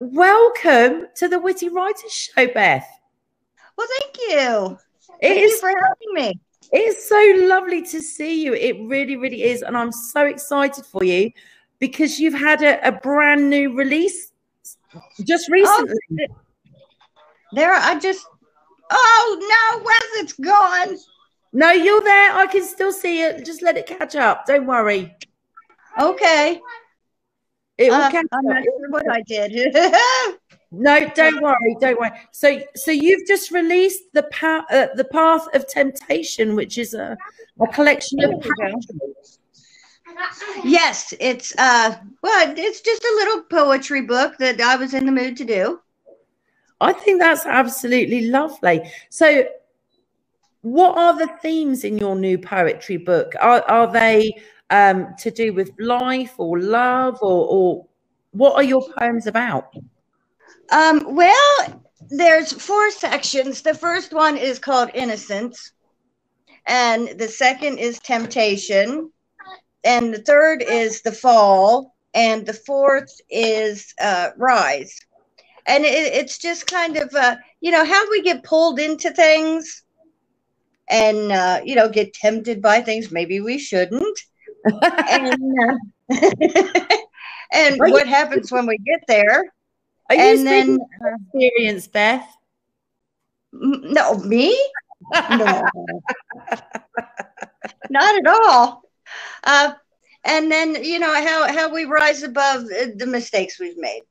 welcome to the Witty Writers Show, Beth. Well, thank you. It thank is you for having me. It's so lovely to see you. It really, really is. And I'm so excited for you because you've had a, a brand new release just oh, recently. Oh, there, I just, oh no, Wes, it's gone. No, you're there. I can still see it. Just let it catch up. Don't worry. Okay. It will uh, catch I'm up. not sure what I did. no, don't worry. Don't worry. So, so you've just released the path, uh, the path of temptation, which is a, a collection of Yes, it's uh, well, it's just a little poetry book that I was in the mood to do. I think that's absolutely lovely. So, what are the themes in your new poetry book? Are, are they um, to do with life or love or, or what are your poems about? Um, well, there's four sections. The first one is called Innocence, and the second is Temptation, and the third is The Fall, and the fourth is uh, Rise. And it, it's just kind of, uh, you know, how we get pulled into things and, uh, you know, get tempted by things maybe we shouldn't and uh, and what happens when we get there? Are you and then uh, experience, Beth? No, me? No, not at all. Uh, and then you know how how we rise above the mistakes we've made.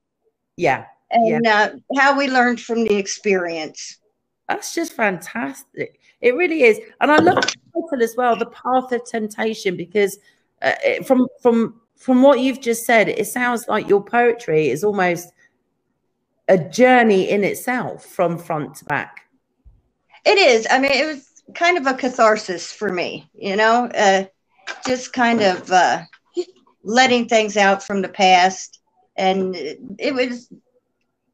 Yeah, and yeah. Uh, how we learned from the experience. That's just fantastic. It really is, and I love the title as well, "The Path of Temptation," because uh, from from from what you've just said, it sounds like your poetry is almost a journey in itself from front to back. It is. I mean, it was kind of a catharsis for me, you know, uh, just kind of uh, letting things out from the past. And it was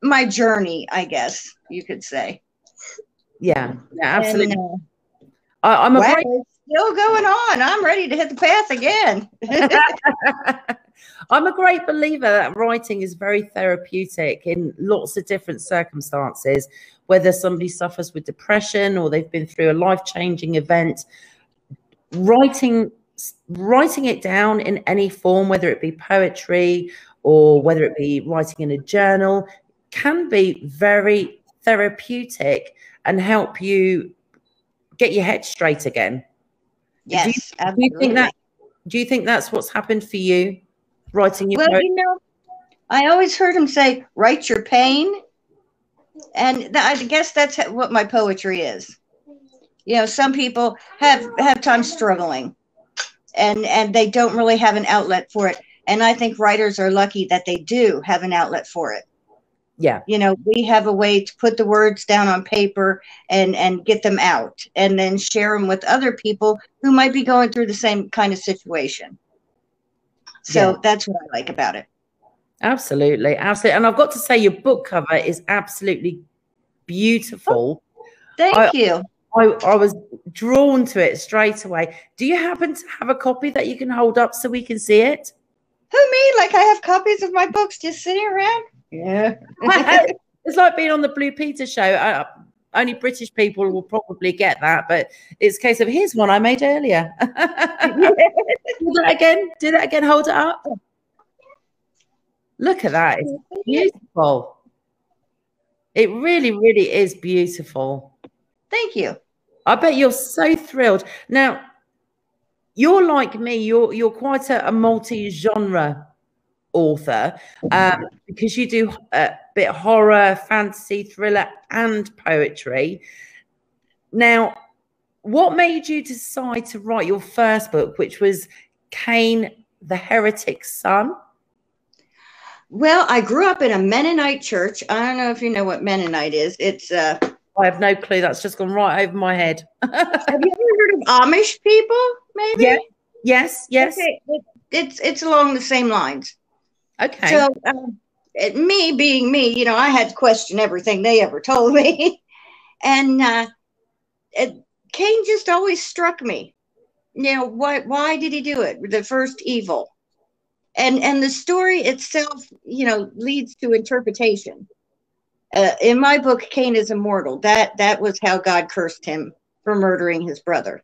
my journey, I guess you could say. Yeah, yeah absolutely. And, uh, I, am a wow. Still going on. I'm ready to hit the path again. I'm a great believer that writing is very therapeutic in lots of different circumstances, whether somebody suffers with depression or they've been through a life-changing event. Writing writing it down in any form, whether it be poetry or whether it be writing in a journal, can be very therapeutic and help you get your head straight again. Yes, do you, absolutely. Do you think that? Do you think that's what's happened for you, writing your? Well, poetry? you know, I always heard him say, "Write your pain," and I guess that's what my poetry is. You know, some people have have time struggling, and and they don't really have an outlet for it. And I think writers are lucky that they do have an outlet for it yeah. You know we have a way to put the words down on paper and and get them out and then share them with other people who might be going through the same kind of situation. So yeah. that's what i like about it. Absolutely. Absolutely and i've got to say your book cover is absolutely beautiful. Oh, thank I, you. I, I was drawn to it straight away. Do you happen to have a copy that you can hold up so we can see it? Who me? Like i have copies of my books just sitting around yeah. it's like being on the Blue Peter show. Uh, only British people will probably get that, but it's a case of here's one I made earlier. Do that again. Do that again. Hold it up. Look at that. It's beautiful. It really, really is beautiful. Thank you. I bet you're so thrilled. Now, you're like me, you're you're quite a, a multi-genre author um, because you do a bit horror, fantasy, thriller, and poetry. Now, what made you decide to write your first book, which was Cain the Heretic's Son? Well, I grew up in a Mennonite church. I don't know if you know what Mennonite is. It's uh I have no clue. That's just gone right over my head. have you ever heard of Amish people? Maybe. Yeah. Yes. Yes. Okay. it's it's along the same lines. Okay. So, um, it, me being me, you know, I had to question everything they ever told me. and uh, it, Cain just always struck me. You know, why, why did he do it? The first evil. and and the story itself, you know, leads to interpretation. Uh, in my book, Cain is immortal. That that was how God cursed him for murdering his brother.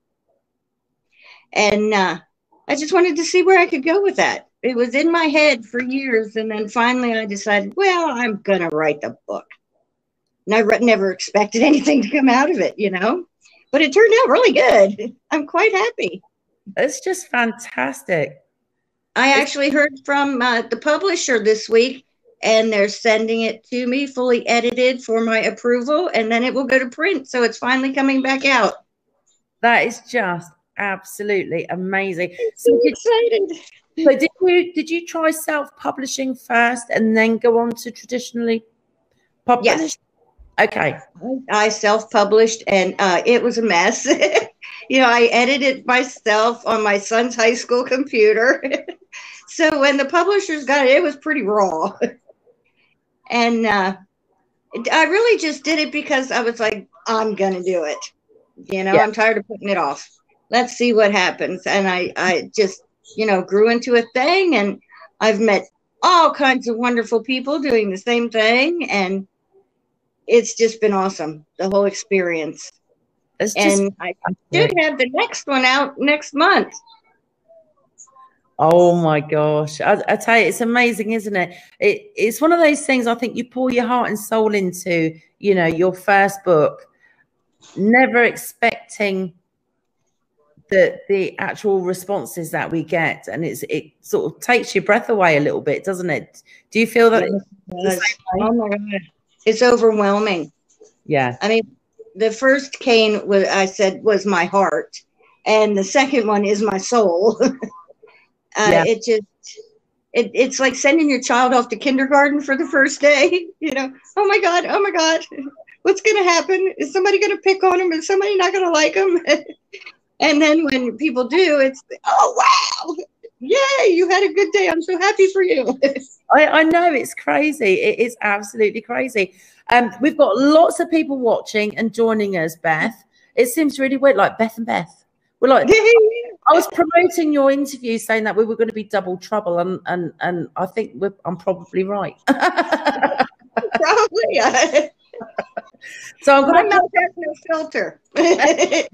And uh, I just wanted to see where I could go with that. It was in my head for years, and then finally I decided, well, I'm gonna write the book. And I re- never expected anything to come out of it, you know, but it turned out really good. I'm quite happy. It's just fantastic. I actually heard from uh, the publisher this week, and they're sending it to me fully edited for my approval, and then it will go to print. So it's finally coming back out. That is just absolutely amazing. So excited. So did you did you try self publishing first and then go on to traditionally publish? Yes. Okay. I self published, and uh, it was a mess. you know, I edited myself on my son's high school computer. so when the publishers got it, it was pretty raw. and uh, I really just did it because I was like, I'm going to do it. You know, Yeah. I'm tired of putting it off. Let's see what happens. And I, I just, you know, grew into a thing, and I've met all kinds of wonderful people doing the same thing. And it's just been awesome, the whole experience It's just and I should have the next one out next month. Oh my gosh. I, I tell you, it's amazing, isn't it? it? It's one of those things I think you pour your heart and soul into, you know, your first book, never expecting the the actual responses that we get. And it's it sort of takes your breath away a little bit, doesn't it? Do you feel that? Yes. Oh my god, it's overwhelming. Yeah. I mean, the first Cain was I said was my heart, and the second one is my soul. uh, Yeah. It just it, it's like sending your child off to kindergarten for the first day. You know, oh my god, oh my god, what's going to happen? Is somebody going to pick on him? Is somebody not going to like him? And then when people do, it's oh wow, yay, you had a good day. I'm so happy for you. I, I know it's crazy. It is absolutely crazy. Um, we've got lots of people watching and joining us, Beth. It seems really weird, like Beth and Beth. We're like, I was promoting your interview, saying that we were going to be double trouble, and and and I think we're, I'm probably right. Probably. so I'm going to no filter.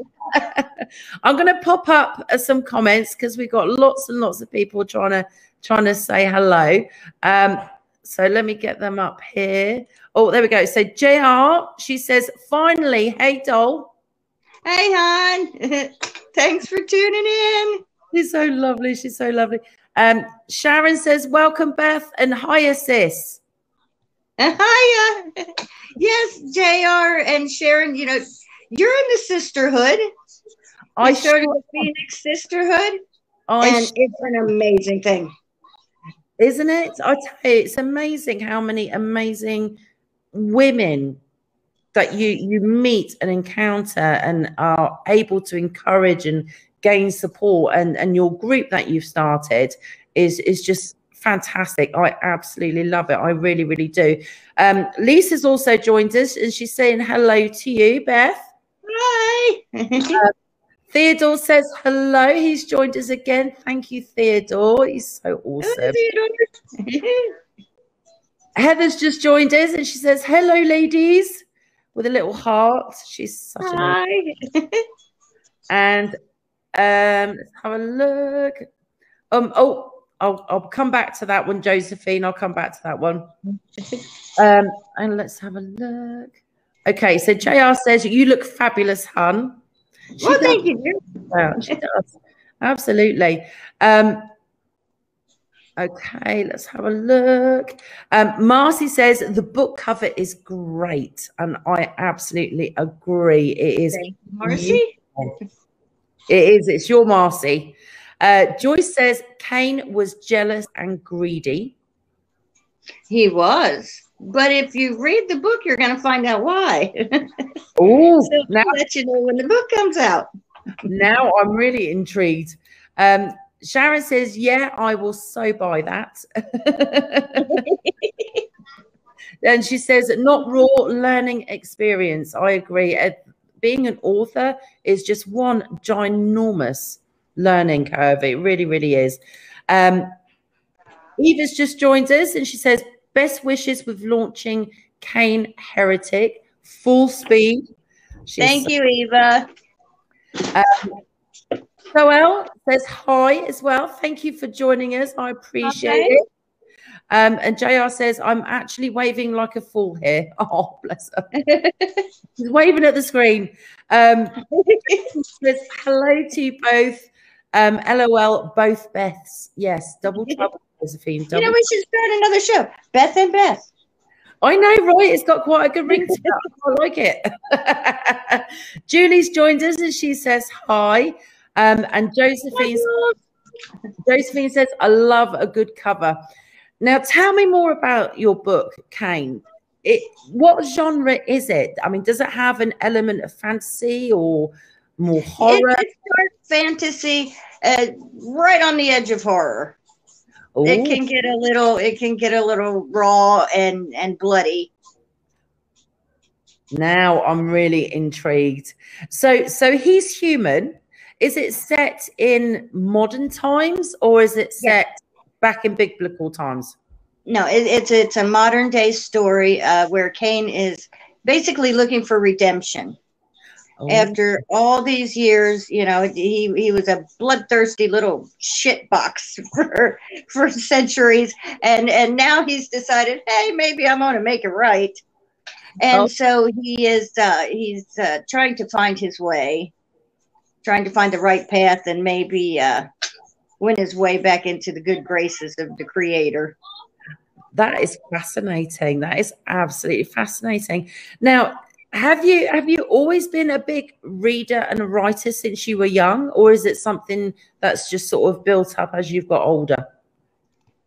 I'm going to pop up some comments because we've got lots and lots of people trying to trying to say hello. Um, so let me get them up here. Oh, there we go. So JR, she says, finally, hey doll. hey, hon. Thanks for tuning in. She's so lovely. She's so lovely. Um, Sharon says, welcome, Beth, and hi, sis. Hiya. Yes, JR and Sharon, you know, you're in the sisterhood. I started the Phoenix Sisterhood, I and it's an amazing thing. isn't it? I tell you, it's amazing how many amazing women that you you meet and encounter and are able to encourage and gain support and and your group that you've started is is just fantastic i absolutely love it i really really do um lisa's also joined us and she's saying hello to you beth Hi. theodore says hello he's joined us again thank you theodore he's so awesome Heather's just joined us and she says, Hello, ladies, with a little heart. She's such a nice. Hi. And um, let's have a look. Um, oh, I'll, I'll come back to that one, Josephine. I'll come back to that one. Um, and let's have a look. Okay, so JR says, You look fabulous, hun. She Well, does. thank you. She does. Absolutely. Um, okay, let's have a look. Um, Marcy says the book cover is great, and I absolutely agree. It is you, Marcy. It is. It's your Marcy. Uh, Joyce says Cain was jealous and greedy. He was. But if you read the book, you're going to find out why. Oh, so now let you know when the book comes out. now I'm really intrigued. Um, Sharon says, "Yeah, I will so buy that." and she says, "Not raw learning experience." I agree. Uh, being an author is just one ginormous learning curve. It really, really is. Um, Eva's just joined us and she says, best wishes with launching Cain Heretic, full speed. She's Thank you, Eva. Um, Joelle says hi as well. Thank you for joining us. I appreciate okay. it. Um, and JR says, I'm actually waving like a fool here. Oh, bless her. She's waving at the screen. Um, says, hello to you both. Um, LOL, both Beths. Yes, double trouble, Josephine. Double you know, we should start another show. Beth and Beth. I know, right? It's got quite a good ring to it. I like it. Julie's joined us and she says hi. Um, and Josephine, Josephine says, I love a good cover. Now, tell me more about your book, Cain. It, what genre is it? I mean, does it have an element of fantasy or more horror? It's dark fantasy, uh, right on the edge of horror. Ooh. It can get a little. It can get a little raw and and bloody. Now I'm really intrigued. So, so he's human. Is it set in modern times or is it set back in biblical times? No, it, it's it's a modern day story uh, where Cain is basically looking for redemption. Oh. After all these years, you know, he, he was a bloodthirsty little shit box for for centuries, and and now he's decided, hey, maybe I'm going to make it right, and oh. so he is uh, he's uh, trying to find his way, trying to find the right path, and maybe uh, win his way back into the good graces of the creator. That is fascinating. That is absolutely fascinating. Now, have you have you always been a big reader and a writer since you were young, or is it something that's just sort of built up as you've got older?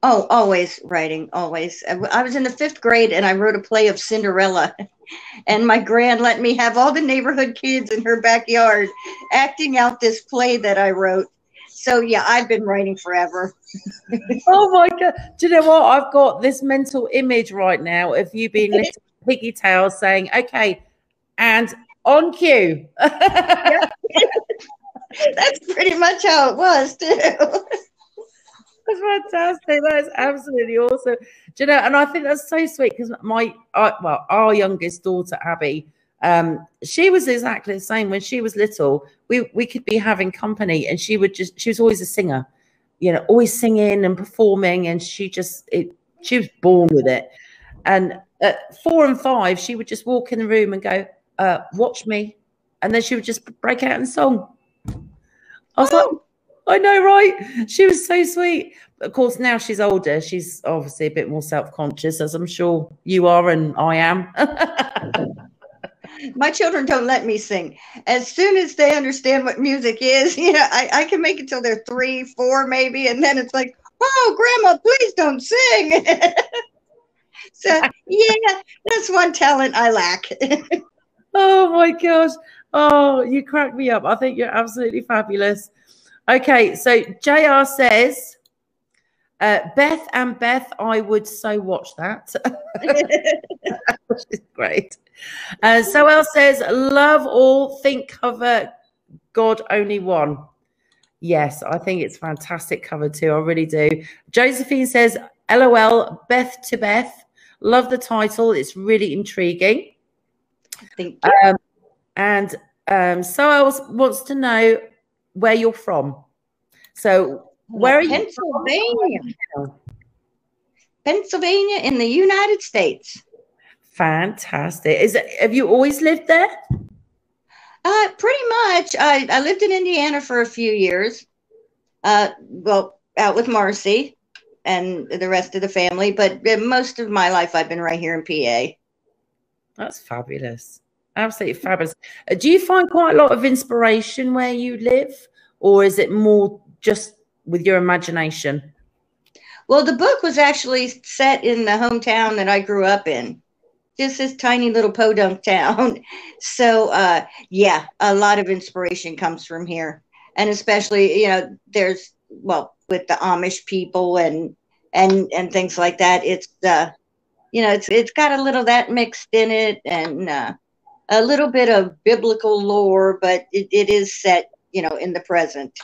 Oh, always writing, always. I was in the fifth grade and I wrote a play of Cinderella. And my grand let me have all the neighborhood kids in her backyard acting out this play that I wrote. So yeah, I've been writing forever. oh my god! Do you know what? I've got this mental image right now of you being little piggy tail saying, "Okay," and on cue. That's pretty much how it was too. That's fantastic. That is absolutely awesome. Do you know? And I think that's so sweet because my, uh, well, our youngest daughter Abby, um, she was exactly the same when she was little. We we could be having company, and she would just she was always a singer, you know, always singing and performing, and she just it she was born with it. And at four and five, she would just walk in the room and go, uh, "Watch me," and then she would just break out in song. I was oh. like, I know, right? She was so sweet. Of course, now she's older. She's obviously a bit more self conscious, as I'm sure you are and I am. my children don't let me sing. As soon as they understand what music is, you know, I, I can make it till they're three, four, maybe, and then it's like, oh, grandma, please don't sing. so yeah, that's one talent I lack. Oh my gosh. Oh, you crack me up. I think you're absolutely fabulous. Okay, so JR says, uh, Beth and Beth, I would so watch that. Which is great. Uh, so else says, love all, think cover, God only one. Yes, I think it's fantastic cover too. I really do. Josephine says, LOL, Beth to Beth. Love the title. It's really intriguing. Thank you. Um, and um, so else wants to know where you're from. So where are you? Pennsylvania. Pennsylvania in the United States. Fantastic. Is it, have you always lived there? Uh, pretty much. I, I lived in Indiana for a few years. Uh, well, out with Marcy and the rest of the family, but most of my life I've been right here in PA. That's fabulous. Absolutely fabulous. Uh, do you find quite a lot of inspiration where you live, or is it more just with your imagination? Well, the book was actually set in the hometown that I grew up in just this tiny little podunk town. So uh, yeah, a lot of inspiration comes from here, and especially you know there's well with the Amish people and and and things like that. It's uh, you know it's it's got a little that mixed in it and uh, a little bit of biblical lore, but it, it is set you know in the present.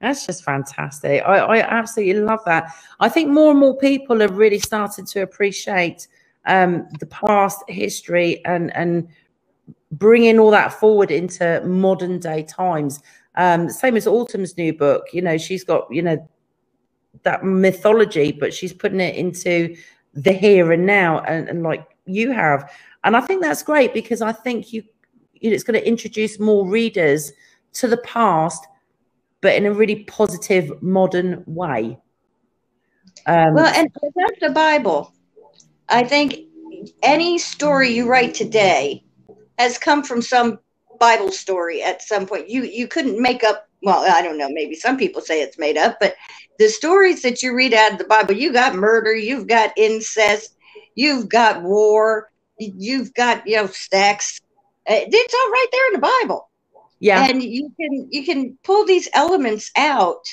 That's just fantastic. I, I absolutely love that. I think more and more people have really started to appreciate um, the past history and and bringing all that forward into modern day times. Um, same as Autumn's new book. You know, she's got you know that mythology, but she's putting it into the here and now, and, and like you have. And I think that's great because I think you, you know, it's going to introduce more readers to the past, but in a really positive, modern way. Um, well, and that's the Bible. I think any story you write today has come from some Bible story at some point. You you couldn't make up. Well, I don't know. Maybe some people say it's made up, but the stories that you read out of the Bible, you got murder, you've got incest, you've got war, you've got you know sex. It's all right there in the Bible. Yeah, and you can you can pull these elements out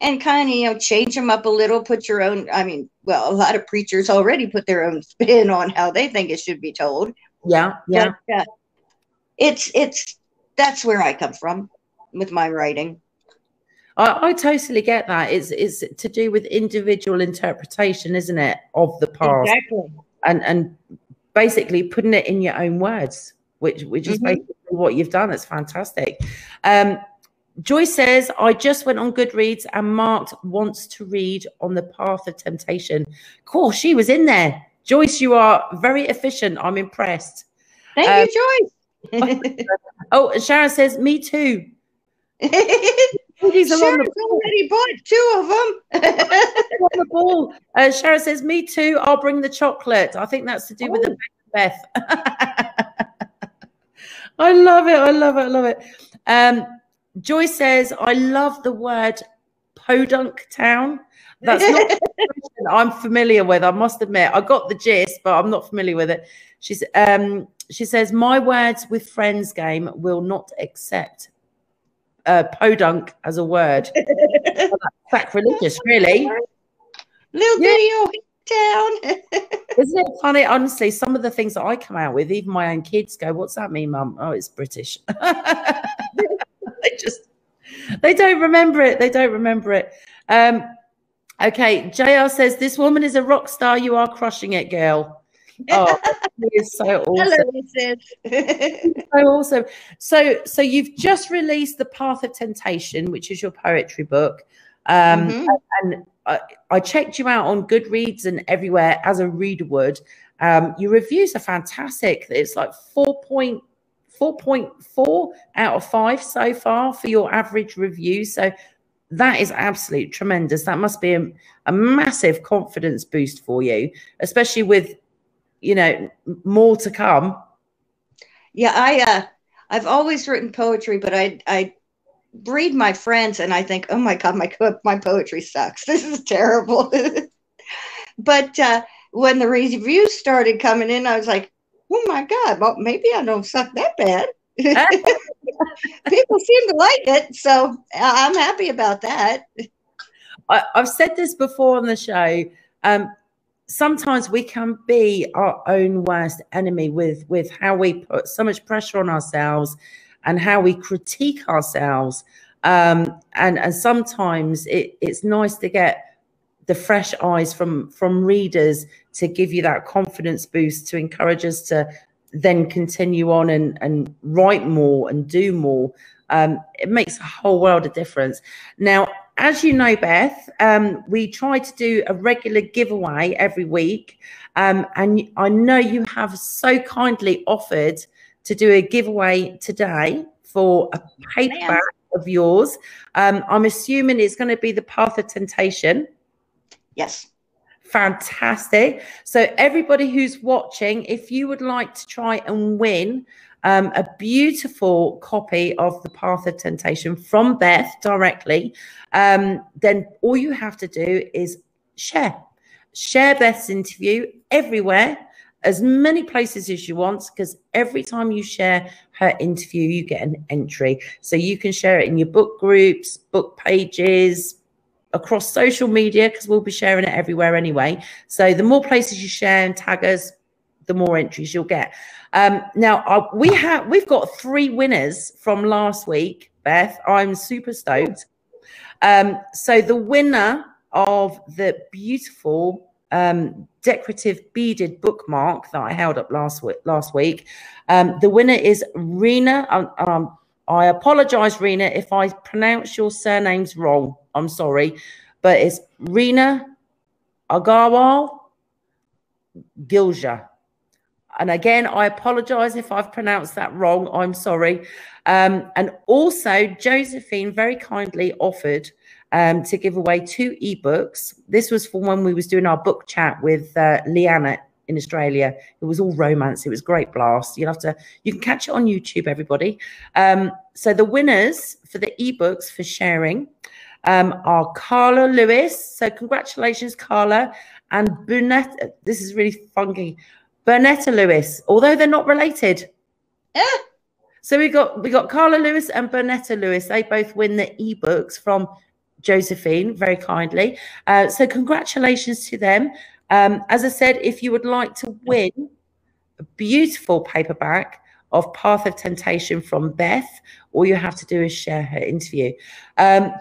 and kind of you know change them up a little. Put your own. I mean, well, a lot of preachers already put their own spin on how they think it should be told. Yeah, yeah. But, uh, it's it's that's where I come from with my writing. I, I, totally get that. It's it's to do with individual interpretation, isn't it, of the past? Exactly. And and basically putting it in your own words, which which is mm-hmm. basically what you've done. It's fantastic. Um, Joyce says, I just went on Goodreads and marked wants to read on the path of temptation. Cool, she was in there. Joyce, you are very efficient. I'm impressed. Thank um, you, Joyce. oh, Sharon says, me too. Sharon's already bought two of them. on the ball. Uh, Sharon says, "Me too. I'll bring the chocolate." I think that's to do oh. with the oh. Beth. I love it. I love it. I love it. Um, Joy says, "I love the word podunk town." That's not I'm familiar with. I must admit, I got the gist, but I'm not familiar with it. She's um, she says, "My words with friends game will not accept uh, podunk as a word. sacrilegious, really. Little yeah. town. Isn't it funny? Honestly, some of the things that I come out with, even my own kids go, "What's that mean, Mum?" Oh, it's British. they just they don't remember it. They don't remember it. Um, okay, JR says this woman is a rock star. You are crushing it, girl. Oh, is so awesome. Hello, so awesome. So, so you've just released the Path of Temptation, which is your poetry book, um, mm-hmm. and I, I, checked you out on Goodreads and everywhere as a reader would. Um, your reviews are fantastic. It's like four point four point four out of five so far for your average review. So that is absolutely tremendous. That must be a, a massive confidence boost for you, especially with you know, more to come. Yeah, I uh I've always written poetry, but I I read my friends and I think, oh my god, my my poetry sucks. This is terrible. but uh, when the reviews started coming in, I was like, oh my god, well maybe I don't suck that bad. People seem to like it, so I'm happy about that. I, have said this before on the show. Um, sometimes we can be our own worst enemy with with how we put so much pressure on ourselves and how we critique ourselves. Um, and and sometimes it, it's nice to get the fresh eyes from from readers to give you that confidence boost to encourage us to then continue on and and write more and do more. Um, it makes a whole world of difference. Now as you know, Beth, um, we try to do a regular giveaway every week. Um, and I know you have so kindly offered to do a giveaway today for a paperback of yours. Um, I'm assuming it's going to be The Path of Temptation. Yes. Fantastic. So, everybody who's watching, if you would like to try and win um, a beautiful copy of The Path of Temptation from Beth directly, um, then all you have to do is share. Share Beth's interview everywhere, as many places as you want, because every time you share her interview, you get an entry. So you can share it in your book groups, book pages, across social media, because we'll be sharing it everywhere anyway. So the more places you share and tag us, the more entries you'll get. Um, now uh, we have we've got three winners from last week, Beth. I'm super stoked. Um, so the winner of the beautiful um, decorative beaded bookmark that I held up last week, last week, um, the winner is Rena. Um, um, I apologize, Rena, if I pronounce your surnames wrong. I'm sorry, but it's Rena Agawal Gilja. And again, I apologize if I've pronounced that wrong. I'm sorry. Um, and also, Josephine very kindly offered um, to give away two ebooks. This was for when we was doing our book chat with uh, Leanna in Australia. It was all romance. It was great blast. You'll have to, you can catch it on YouTube, everybody. Um, so the winners for the ebooks for sharing um, are Carla Lewis. So congratulations, Carla. And Bernetta, this is really funky. Bernetta Lewis, although they're not related. Yeah. So we got we got Carla Lewis and Bernetta Lewis. They both win the ebooks from Josephine very kindly. Uh, so congratulations to them. Um, as I said, if you would like to win a beautiful paperback of Path of Temptation from Beth, all you have to do is share her interview. Um,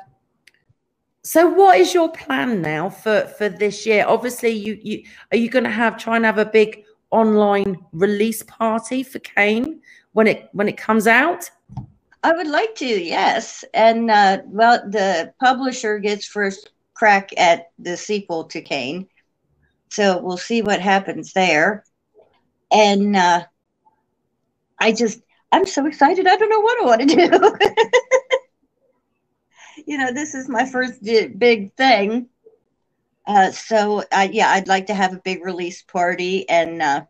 so what is your plan now for for this year? Obviously, you you are you going to have try and have a big online release party for Cain when it when it comes out? I would like to, yes. And uh, well, the publisher gets first crack at the sequel to Cain, so we'll see what happens there. And uh, I just, I'm so excited. I don't know what I want to do. you know, this is my first big thing. Uh, so uh, yeah, I'd like to have a big release party and uh,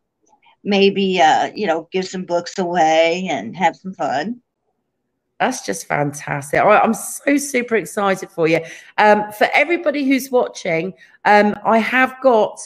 maybe uh, you know give some books away and have some fun. That's just fantastic. I'm so super excited for you. Um, for everybody who's watching, um, I have got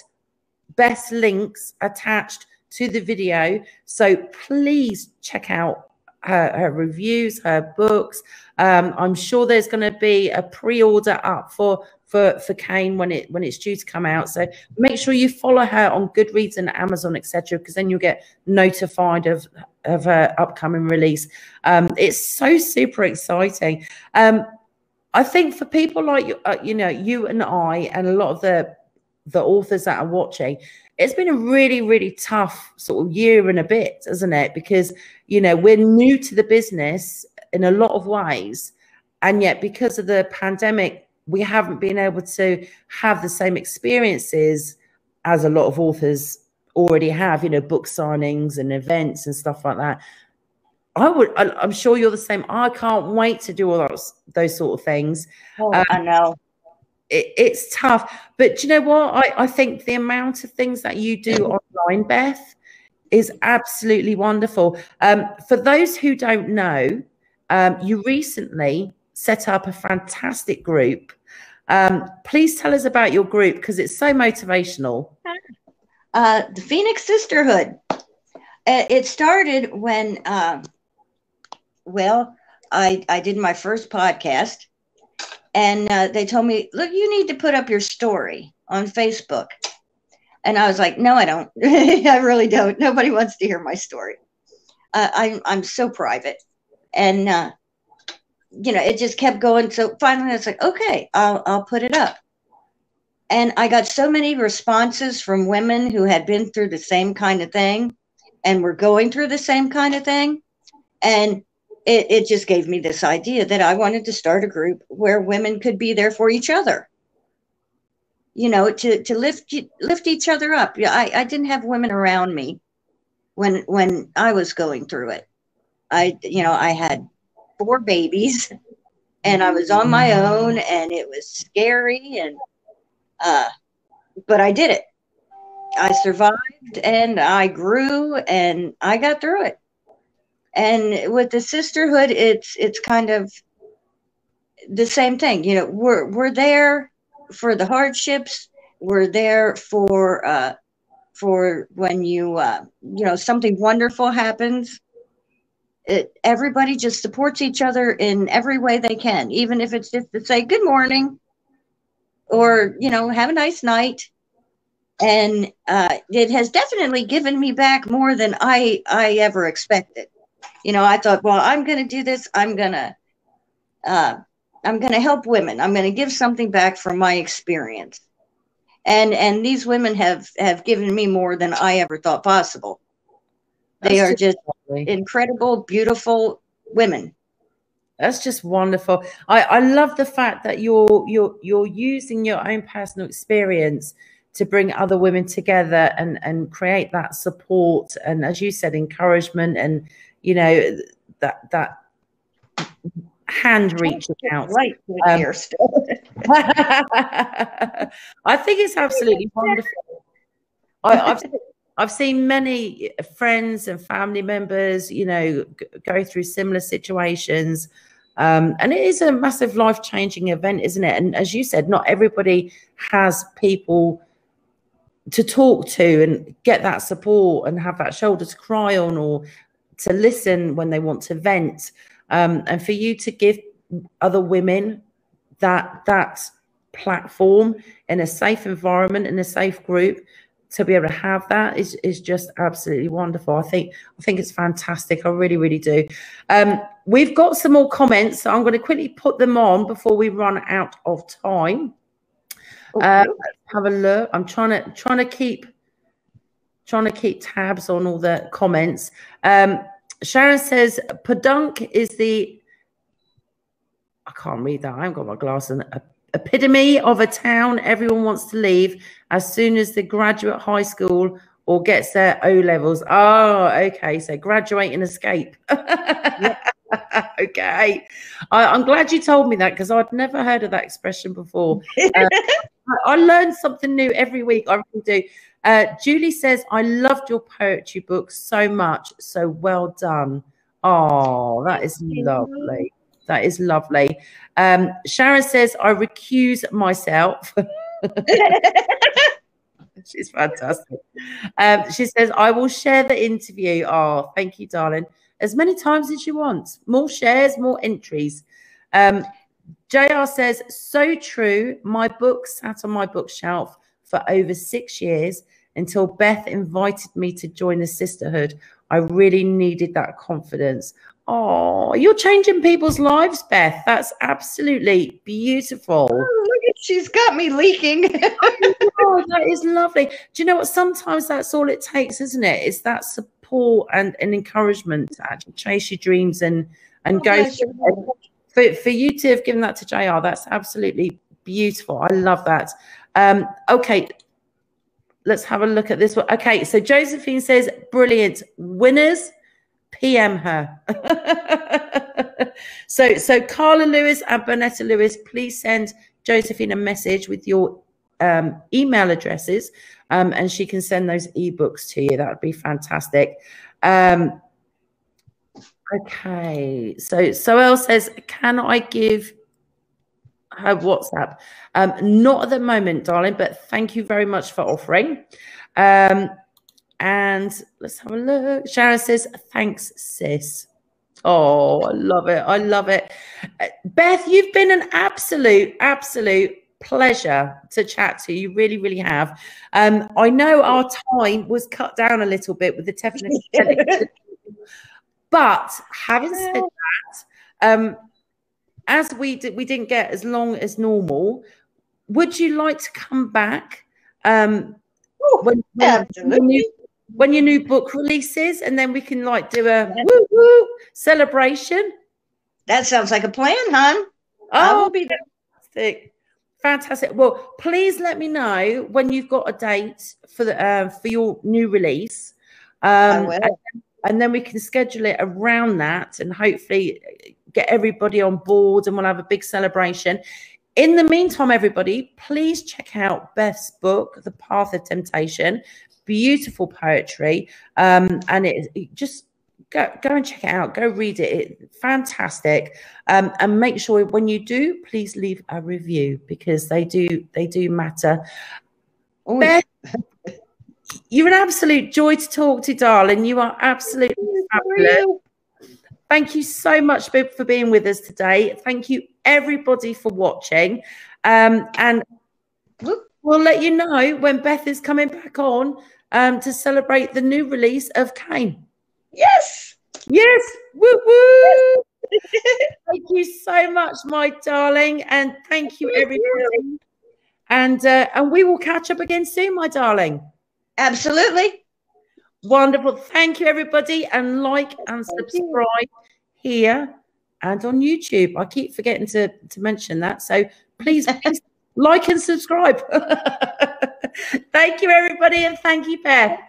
best links attached to the video. So please check out her, her reviews, her books. Um, I'm sure there's going to be a pre-order up for for for Cain when it when it's due to come out. So make sure you follow her on Goodreads and Amazon, etc., because then you'll get notified of of her upcoming release. Um, it's so super exciting. Um, I think for people like uh, you know you and I and a lot of the the authors that are watching, it's been a really, really tough sort of year and a bit, isn't it? Because, you know, we're new to the business in a lot of ways. And yet, because of the pandemic, we haven't been able to have the same experiences as a lot of authors already have, you know, book signings and events and stuff like that. I would, I'm sure you're the same. I can't wait to do all those, those sort of things. Oh, um, I know it, it's tough. But you know what? I, I think the amount of things that you do online, Beth, is absolutely wonderful. Um, for those who don't know, um, you recently set up a fantastic group. Um, please tell us about your group because it's so motivational. Uh, the Phoenix Sisterhood. Uh, it started when, uh, well, I, I did my first podcast and uh, they told me, look, you need to put up your story on Facebook. And I was like, no, I don't. I really don't. Nobody wants to hear my story. Uh, I'm, I'm so private. And, uh, you know, it just kept going. So finally, I was like, okay, I'll, I'll put it up. And I got so many responses from women who had been through the same kind of thing and were going through the same kind of thing. And it, it just gave me this idea that I wanted to start a group where women could be there for each other. You know, to, to lift lift each other up. I, I didn't have women around me when when I was going through it. I you know, I had four babies and I was on my own and it was scary and uh but I did it. I survived and I grew and I got through it and with the sisterhood it's it's kind of the same thing you know we're we're there for the hardships we're there for uh for when you uh you know something wonderful happens it, everybody just supports each other in every way they can even if it's just to say good morning or you know have a nice night and uh, it has definitely given me back more than i i ever expected you know, I thought, well, I'm going to do this. I'm going to, uh, I'm going to help women. I'm going to give something back from my experience. And and these women have have given me more than I ever thought possible. They That's are just lovely. incredible, beautiful women. That's just wonderful. I, I love the fact that you're you're you're using your own personal experience to bring other women together and and create that support and as you said encouragement and you know that that hand reaching out right um, here still i think it's absolutely wonderful I, have I've seen many friends and family members, you know, go through similar situations. Um, and it is a massive life changing event, isn't it? And as you said, not everybody has people to talk to and get that support and have that shoulder to cry on or to listen when they want to vent. Um, and for you to give other women that that platform in a safe environment in a safe group to be able to have that is is just absolutely wonderful. I think I think it's fantastic. I really, really do. Um, we've got some more comments. So I'm going to quickly put them on before we run out of time. Okay. Uh, have a look. I'm trying to trying to keep trying to keep tabs on all the comments. Um, Sharon says Podunk is the I can't read that. I haven't got my glasses epitome of a town everyone wants to leave as soon as they graduate high school or gets their O levels. Oh, okay. So graduate and escape. okay. I, am glad you told me that because I'd never heard of that expression before. Uh, I learn something new every week. I really do. Uh, Julie says, I loved your poetry book so much. So well done. Oh, that is lovely. That is lovely. Um, Sharon says, I recuse myself. She's fantastic. Um, she says, I will share the interview. Oh, thank you, darling. As many times as you want. More shares, more entries. Um, JR says, so true. My book sat on my bookshelf for over six years until Beth invited me to join the sisterhood. I really needed that confidence. Oh, you're changing people's lives, Beth. That's absolutely beautiful. Oh, look at she's got me leaking. oh, that is lovely. Do you know what? Sometimes that's all it takes, isn't it? It's that support and, and encouragement to actually chase your dreams and and oh, go. For, for you to have given that to JR, that's absolutely beautiful. I love that. Um, okay, let's have a look at this one. Okay, so Josephine says, brilliant. Winners PM her. so, so Carla Lewis and Bernetta Lewis, please send Josephine a message with your um, email addresses, um, and she can send those ebooks to you. That would be fantastic. Um, okay, so so Soel says, can I give her WhatsApp? Um, not at the moment, darling, but thank you very much for offering. Um, and let's have a look. Sharon says, thanks, sis. Oh, I love it. I love it. Beth, you've been an absolute, absolute pleasure to chat to. You really, really have. Um, I know our time was cut down a little bit with the technical, but having said that, um, as we did, we didn't get as long as normal. Would you like to come back um, Ooh, when, when, when, you, when your new book releases, and then we can like do a woo woo celebration. That sounds like a plan, hon. Oh, I will be. Fantastic. Fantastic. Well, please let me know when you've got a date for the uh, for your new release. Um, and, and then we can schedule it around that and hopefully get everybody on board and we'll have a big celebration. In the meantime, everybody, please check out Beth's book, The Path of Temptation beautiful poetry. Um, and it, it, just go go and check it out. Go read it. It's fantastic. Um, and make sure when you do, please leave a review because they do they do matter. Beth, you're an absolute joy to talk to, darling. You are absolutely fabulous. Thank you so much for being with us today. Thank you, everybody, for watching. Um, and we'll let you know when Beth is coming back on um, to celebrate the new release of Cain. Yes. Yes. Woo woo. thank you so much, my darling, and thank you, everybody. And uh, and we will catch up again soon, my darling. Absolutely. Wonderful. Thank you, everybody, and like and subscribe here and on YouTube. I keep forgetting to, to mention that. So please, please like and subscribe. thank you, everybody, and thank you, Beth.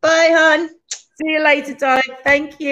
Bye, hon. See you later, darling. Thank you.